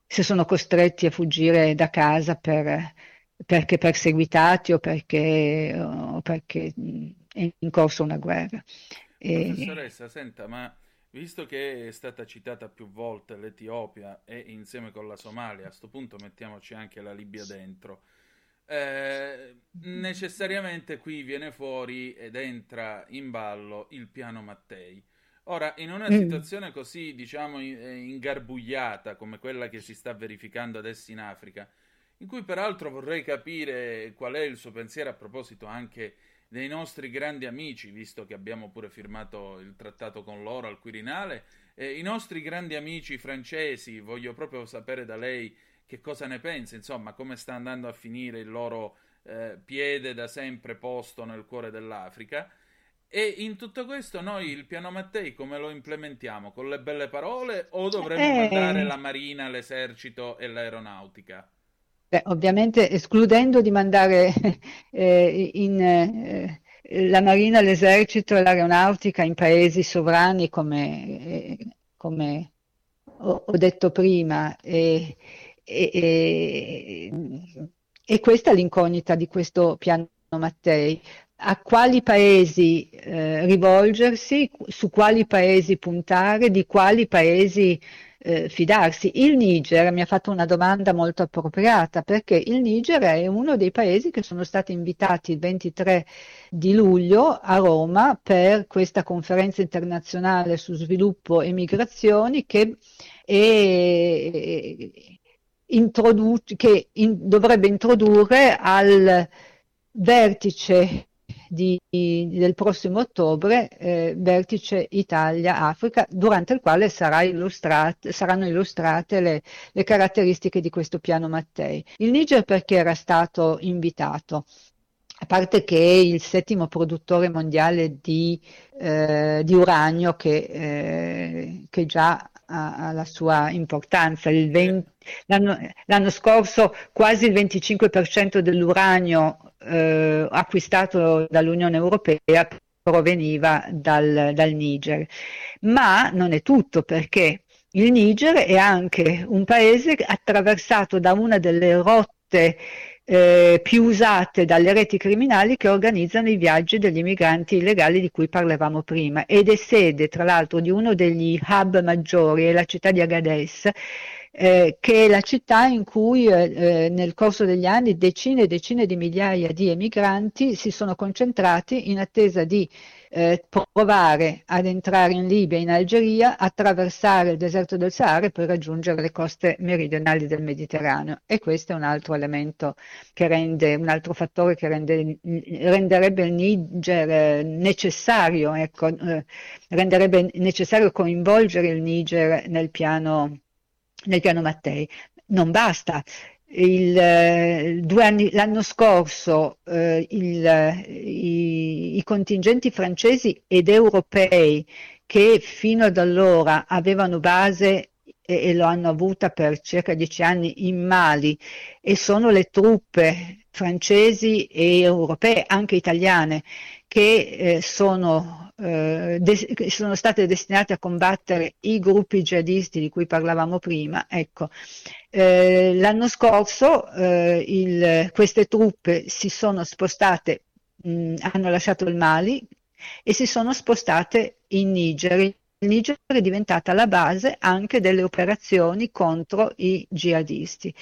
se sono costretti a fuggire da casa per, perché perseguitati o perché, o perché è in corso una guerra. Professoressa, senta, ma visto che è stata citata più volte l'Etiopia e insieme con la Somalia, a questo punto mettiamoci anche la Libia dentro, eh, necessariamente qui viene fuori ed entra in ballo il piano Mattei. Ora, in una mm. situazione così, diciamo, eh, ingarbugliata come quella che si sta verificando adesso in Africa, in cui peraltro vorrei capire qual è il suo pensiero a proposito anche dei nostri grandi amici, visto che abbiamo pure firmato il trattato con loro al Quirinale, eh, i nostri grandi amici francesi, voglio proprio sapere da lei che cosa ne pensa, insomma, come sta andando a finire il loro eh, piede da sempre posto nel cuore dell'Africa. E in tutto questo noi il piano Mattei come lo implementiamo? Con le belle parole o dovremmo eh... mandare la Marina, l'esercito e l'aeronautica? Beh, ovviamente escludendo di mandare <laughs> eh, in, eh, la Marina, l'Esercito e l'Aeronautica in paesi sovrani come, eh, come ho, ho, detto prima. E, e, e, questa è l'incognita di questo piano Mattei. A quali paesi eh, rivolgersi, su quali paesi puntare, di quali paesi eh, fidarsi. Il Niger mi ha fatto una domanda molto appropriata perché il Niger è uno dei paesi che sono stati invitati il 23 di luglio a Roma per questa conferenza internazionale su sviluppo e migrazioni che, è, introdu- che in, dovrebbe introdurre al vertice di, del prossimo ottobre, eh, vertice Italia-Africa, durante il quale sarà illustrat, saranno illustrate le, le caratteristiche di questo piano Mattei. Il Niger perché era stato invitato? A parte che è il settimo produttore mondiale di, eh, di uranio che, eh, che, già ha, ha, la sua importanza. 20, l'anno, l'anno, scorso quasi il 25% dell'uranio eh, acquistato dall'Unione Europea proveniva dal, dal Niger. Ma non è tutto perché il Niger è anche un paese attraversato da una delle rotte eh, più usate dalle reti criminali che organizzano i viaggi degli immigranti illegali di cui parlavamo prima. Ed è sede tra l'altro di uno degli hub maggiori, è la città di Agades, eh, che è la città in cui eh, eh, nel corso degli anni decine e decine di migliaia di emigranti si sono concentrati in attesa di eh, provare ad entrare in Libia in Algeria, attraversare il deserto del Sahara e poi raggiungere le coste meridionali del Mediterraneo. E questo è un altro elemento che rende, un altro fattore che rende, renderebbe il Niger eh, necessario, ecco, eh, renderebbe necessario coinvolgere il Niger nel piano nel piano Mattei. Non basta. Il, eh, anni, l'anno scorso eh, il, i, i, contingenti francesi ed europei che fino ad allora avevano base e, e, lo hanno avuta per circa dieci anni in Mali e sono le truppe francesi e europee, anche italiane, che eh, sono eh, de- sono state destinate a combattere i gruppi jihadisti di cui parlavamo prima. Ecco, eh, l'anno scorso il, queste truppe si sono spostate, mh, hanno lasciato il Mali e si sono spostate in Niger. Il Niger è diventata la base anche delle operazioni contro i jihadisti.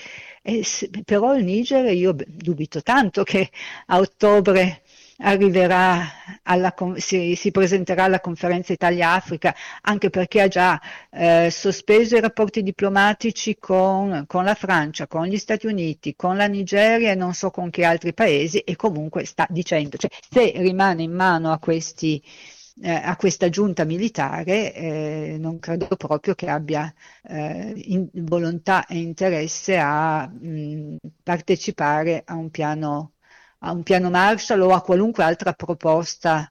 E, però il Niger, io dubito tanto che a ottobre alla, si, si, presenterà alla conferenza Italia-Africa, anche perché ha già eh, sospeso i rapporti diplomatici con, con, la Francia, con gli Stati Uniti, con la Nigeria e non so con che altri paesi e comunque sta dicendo, cioè, se rimane in mano a questi eh, a questa giunta militare eh, non credo proprio che abbia eh, in, volontà e interesse a mh, partecipare a un piano a un piano Marshall o a qualunque altra proposta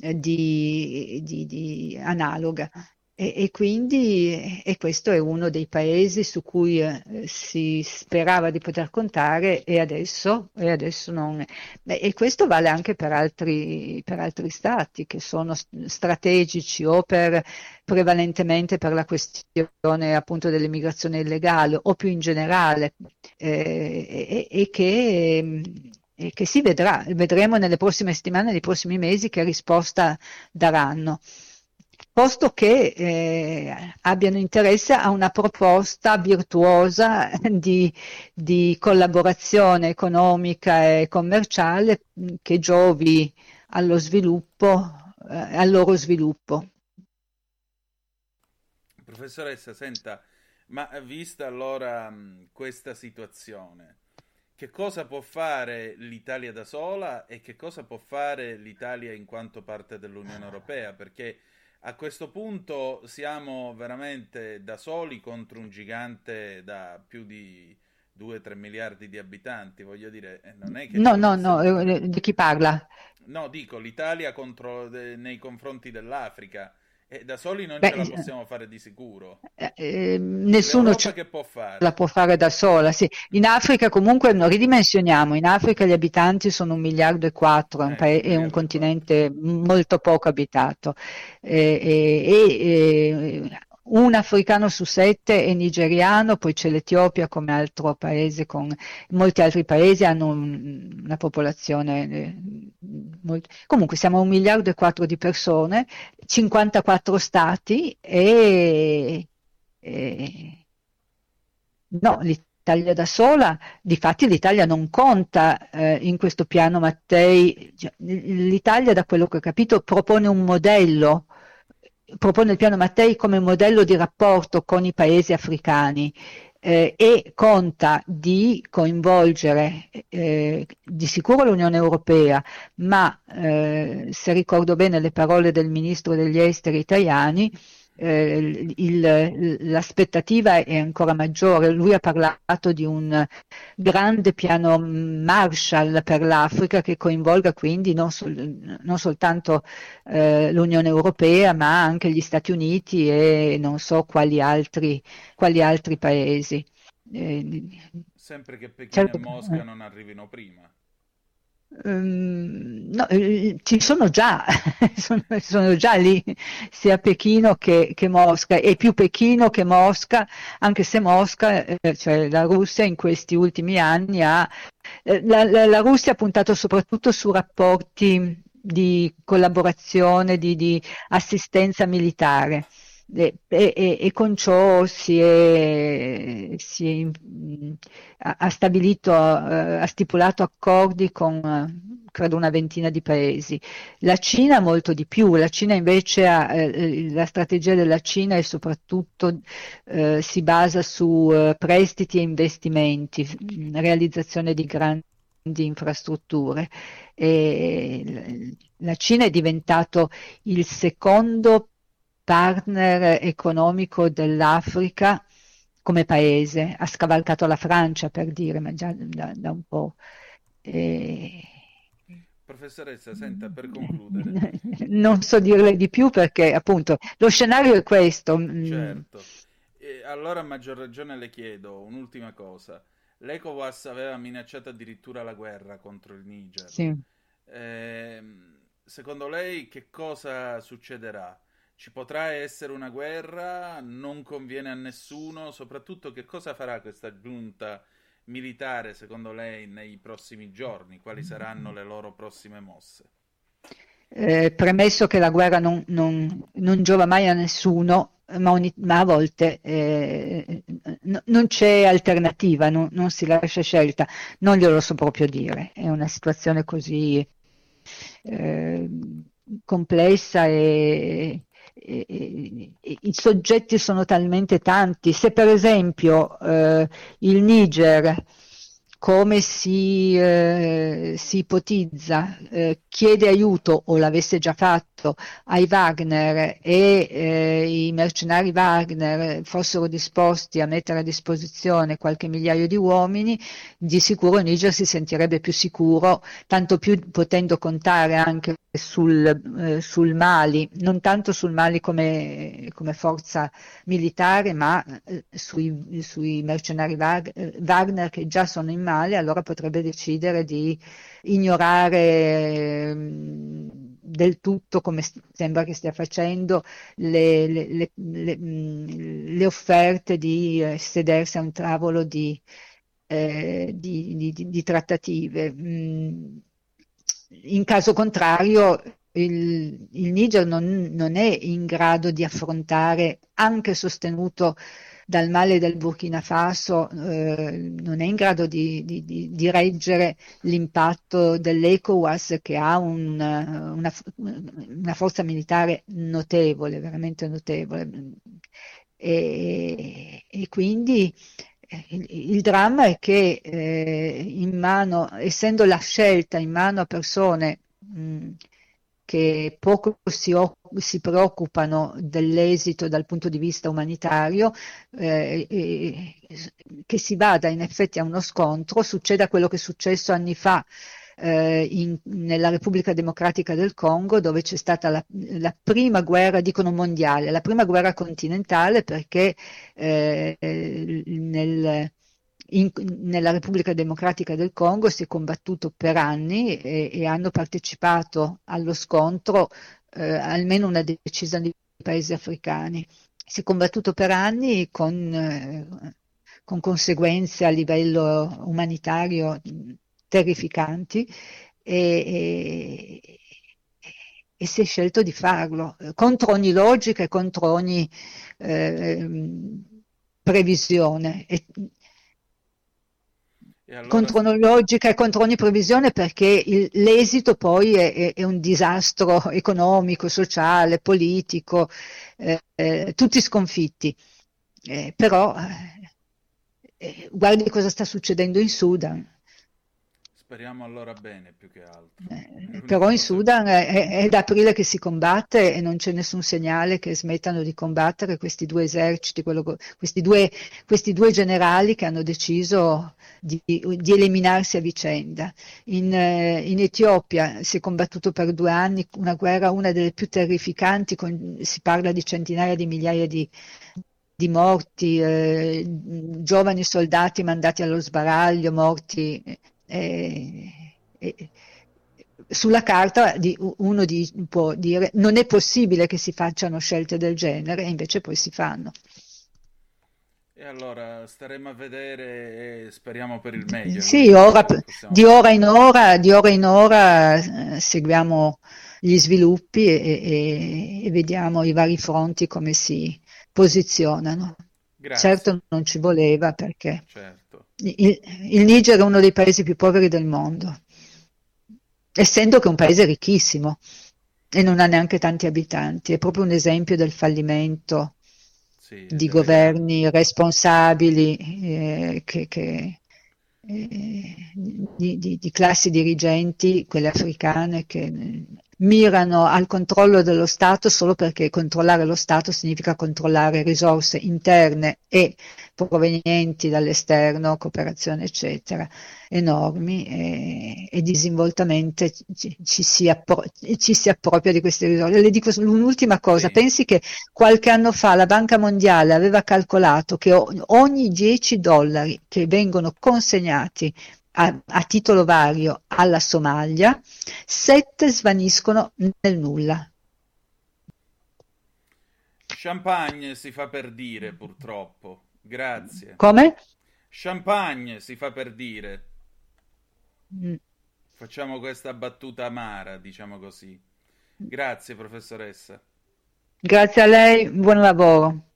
eh, di, di, di analoga. E, e, quindi e questo è uno dei paesi su cui eh, si sperava di poter contare e adesso, e adesso non. Beh, e questo vale anche per altri, per altri stati che sono strategici o per, prevalentemente per la questione appunto dell'immigrazione illegale o più in generale eh, e, e, che e che si vedrà, vedremo nelle prossime settimane, nei prossimi mesi che risposta daranno posto che eh, abbiano interesse a una proposta virtuosa <laughs> di, di, collaborazione economica e commerciale che giovi allo sviluppo, eh, al loro sviluppo. Professoressa, senta, ma vista allora mh, questa situazione, che cosa può fare l'Italia da sola e che cosa può fare l'Italia in quanto parte dell'Unione Europea? Perché a questo punto siamo veramente da soli contro un gigante da più di 2-3 miliardi di abitanti, voglio dire, eh, non è che... No, no, no, eh, di chi parla? No, dico l'Italia contro, nei confronti dell'Africa eh, da soli non Beh, ce la possiamo fare di sicuro. Eh, eh nessuno ce può la può fare da sola. Sì. In Africa comunque non ridimensioniamo, in Africa gli abitanti sono un miliardo e quattro, è un, pa- è un continente molto poco abitato. Eh, e, un africano su sette è nigeriano, poi c'è l'Etiopia come altro paese, con molti altri paesi hanno un, una popolazione, eh, molto, comunque siamo un miliardo e quattro di persone, 54 stati e, e no, l'Italia da sola, difatti l'Italia non conta eh, in questo piano Mattei, cioè, l'Italia da quello che ho capito propone un modello propone il piano Mattei come modello di rapporto con i paesi africani eh, e conta di coinvolgere eh, di sicuro l'Unione Europea, ma eh, se ricordo bene le parole del ministro degli esteri italiani, eh, il, l'aspettativa è ancora maggiore. Lui ha parlato di un grande piano Marshall per l'Africa che coinvolga quindi non, sol, non soltanto eh, l'Unione Europea ma anche gli Stati Uniti e non so quali altri, quali altri paesi. Eh, Sempre che Pechino certo, e Mosca non arrivino prima. Um, no, eh, ci sono già, <laughs> sono, sono, già lì sia Pechino che, che, Mosca e più Pechino che Mosca, anche se Mosca, eh, cioè la Russia in questi ultimi anni ha, eh, la, la, la, Russia ha puntato soprattutto su rapporti di collaborazione, di, di assistenza militare e, e, e, con ciò si, è, si è, ha stabilito, eh, ha stipulato accordi con credo una ventina di paesi. La Cina molto di più, la Cina invece ha, eh, la strategia della Cina è soprattutto eh, si basa su eh, prestiti e investimenti, realizzazione di grandi infrastrutture. E la Cina è diventato il secondo partner economico dell'Africa come paese, ha scavalcato la Francia per dire, ma già da, da un po'. E... Professoressa, senta, per concludere. <laughs> Non so dirle di più perché appunto lo scenario è questo. Mm. Certo. E allora a maggior ragione le chiedo un'ultima cosa. L'ECOWAS aveva minacciato addirittura la guerra contro il Niger. Sì. Eh, secondo lei che cosa succederà? Ci potrà essere una guerra, non conviene a nessuno, soprattutto che cosa farà questa giunta militare secondo lei nei prossimi giorni? Quali saranno le loro prossime mosse? Eh, premesso che la guerra non, non, non, giova mai a nessuno, ma, ogni, ma a volte eh, n- non c'è alternativa, non, non, si lascia scelta, non glielo so proprio dire, è una situazione così eh, complessa e, i soggetti sono talmente tanti. Se per esempio eh, il Niger come si, eh, si ipotizza, eh, chiede aiuto o l'avesse già fatto ai Wagner e eh, i mercenari Wagner fossero disposti a mettere a disposizione qualche migliaio di uomini, di sicuro Niger si sentirebbe più sicuro, tanto più potendo contare anche sul, eh, sul Mali, non tanto sul Mali come, come forza militare, ma eh, sui, sui, mercenari Wagner che già sono in Mali, allora potrebbe decidere di ignorare eh, del tutto, come sembra che stia facendo, le, le, le, le offerte di eh, sedersi a un tavolo di, eh, di, di, di trattative. In caso contrario il, il Niger non, non, è in grado di affrontare, anche sostenuto dal male del Burkina Faso, eh, non è in grado di, di, di, di reggere l'impatto dell'ECOWAS che ha un, una, una, forza militare notevole, veramente notevole. E, e quindi il, il, dramma è che eh, mano, essendo la scelta in mano a persone mh, che poco si, si, preoccupano dell'esito dal punto di vista umanitario, eh, eh, che si vada in effetti a uno scontro, succeda quello che è successo anni fa eh, in, nella Repubblica Democratica del Congo, dove c'è stata la, la, prima guerra, dicono mondiale, la prima guerra continentale perché eh, nel, in, nella Repubblica Democratica del Congo si è combattuto per anni e, e hanno partecipato allo scontro eh, almeno una decina di paesi africani. Si è combattuto per anni con, eh, con conseguenze a livello umanitario terrificanti e, e, e, si è scelto di farlo contro ogni logica e contro ogni eh, previsione. E, allora... contro ogni logica e contro ogni previsione perché il, l'esito poi è, è, è, un disastro economico, sociale, politico, eh, eh, tutti sconfitti. Eh, però eh, guardi cosa sta succedendo in Sudan Speriamo allora bene più che altro. Eh, però in Sudan è, è, da aprile che si combatte e non c'è nessun segnale che smettano di combattere questi due eserciti, quello, questi, due, questi, due, generali che hanno deciso di, di eliminarsi a vicenda. In, eh, in, Etiopia si è combattuto per due anni una guerra, una delle più terrificanti, con, si parla di centinaia di migliaia di, di morti, eh, giovani soldati mandati allo sbaraglio, morti eh, eh, sulla carta uno di, può dire non è possibile che si facciano scelte del genere e invece poi si fanno. E allora staremo a vedere e speriamo per il meglio. Sì, ora, di, ora in ora, di ora in ora eh, seguiamo gli sviluppi e, e, e, vediamo i vari fronti come si posizionano. Grazie. Certo non ci voleva perché certo. Il, il Niger è uno dei paesi più poveri del mondo, essendo che è un paese ricchissimo e non ha neanche tanti abitanti, è proprio un esempio del fallimento sì, di governi responsabili, eh, che, che, eh, di, di, di, classi dirigenti, quelle africane, che mirano al controllo dello Stato solo perché controllare lo Stato significa controllare risorse interne e provenienti dall'esterno, cooperazione eccetera, enormi e, e disinvoltamente ci, ci, si appro- ci, si appropria di queste risorse. Le dico un'ultima cosa, sì. pensi che qualche anno fa la Banca Mondiale aveva calcolato che ogni 10 dollari che vengono consegnati a, a, titolo vario alla Somalia, sette svaniscono nel nulla. Champagne si fa per dire, purtroppo. Grazie. Come? Champagne si fa per dire. Mm. Facciamo questa battuta amara, diciamo così. Grazie, professoressa. Grazie a lei, buon lavoro.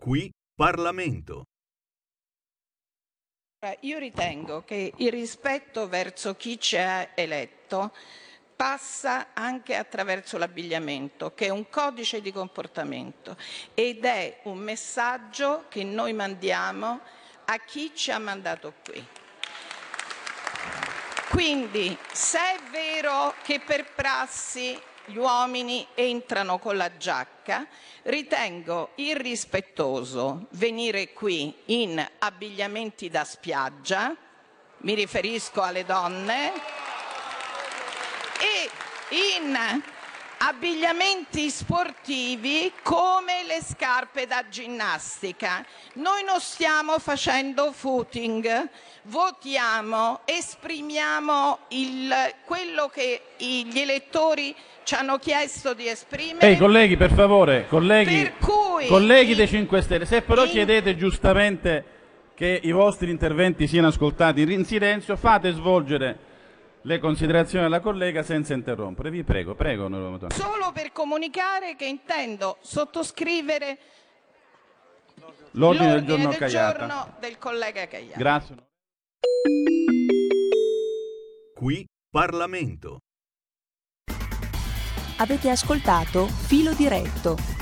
Qui Parlamento. Io ritengo che il rispetto verso chi ci ha eletto passa anche attraverso l'abbigliamento, che è un codice di comportamento ed è un messaggio che noi mandiamo a chi ci ha mandato qui. Quindi, se è vero che per prassi gli uomini entrano con la giacca, ritengo irrispettoso venire qui in abbigliamenti da spiaggia, mi riferisco alle donne, in abbigliamenti sportivi come le scarpe da ginnastica. Noi non stiamo facendo footing, votiamo, esprimiamo il, quello che gli elettori ci hanno chiesto di esprimere. Ehi colleghi, per favore, colleghi, per colleghi dei 5 Stelle, se però in... chiedete giustamente che i vostri interventi siano ascoltati in silenzio, fate svolgere le considerazioni della collega senza interrompere. Vi prego, prego. Solo per comunicare che intendo sottoscrivere l'ordine del giorno, del, giorno del collega Cagliata. Grazie. Qui Parlamento. Avete ascoltato Filo Diretto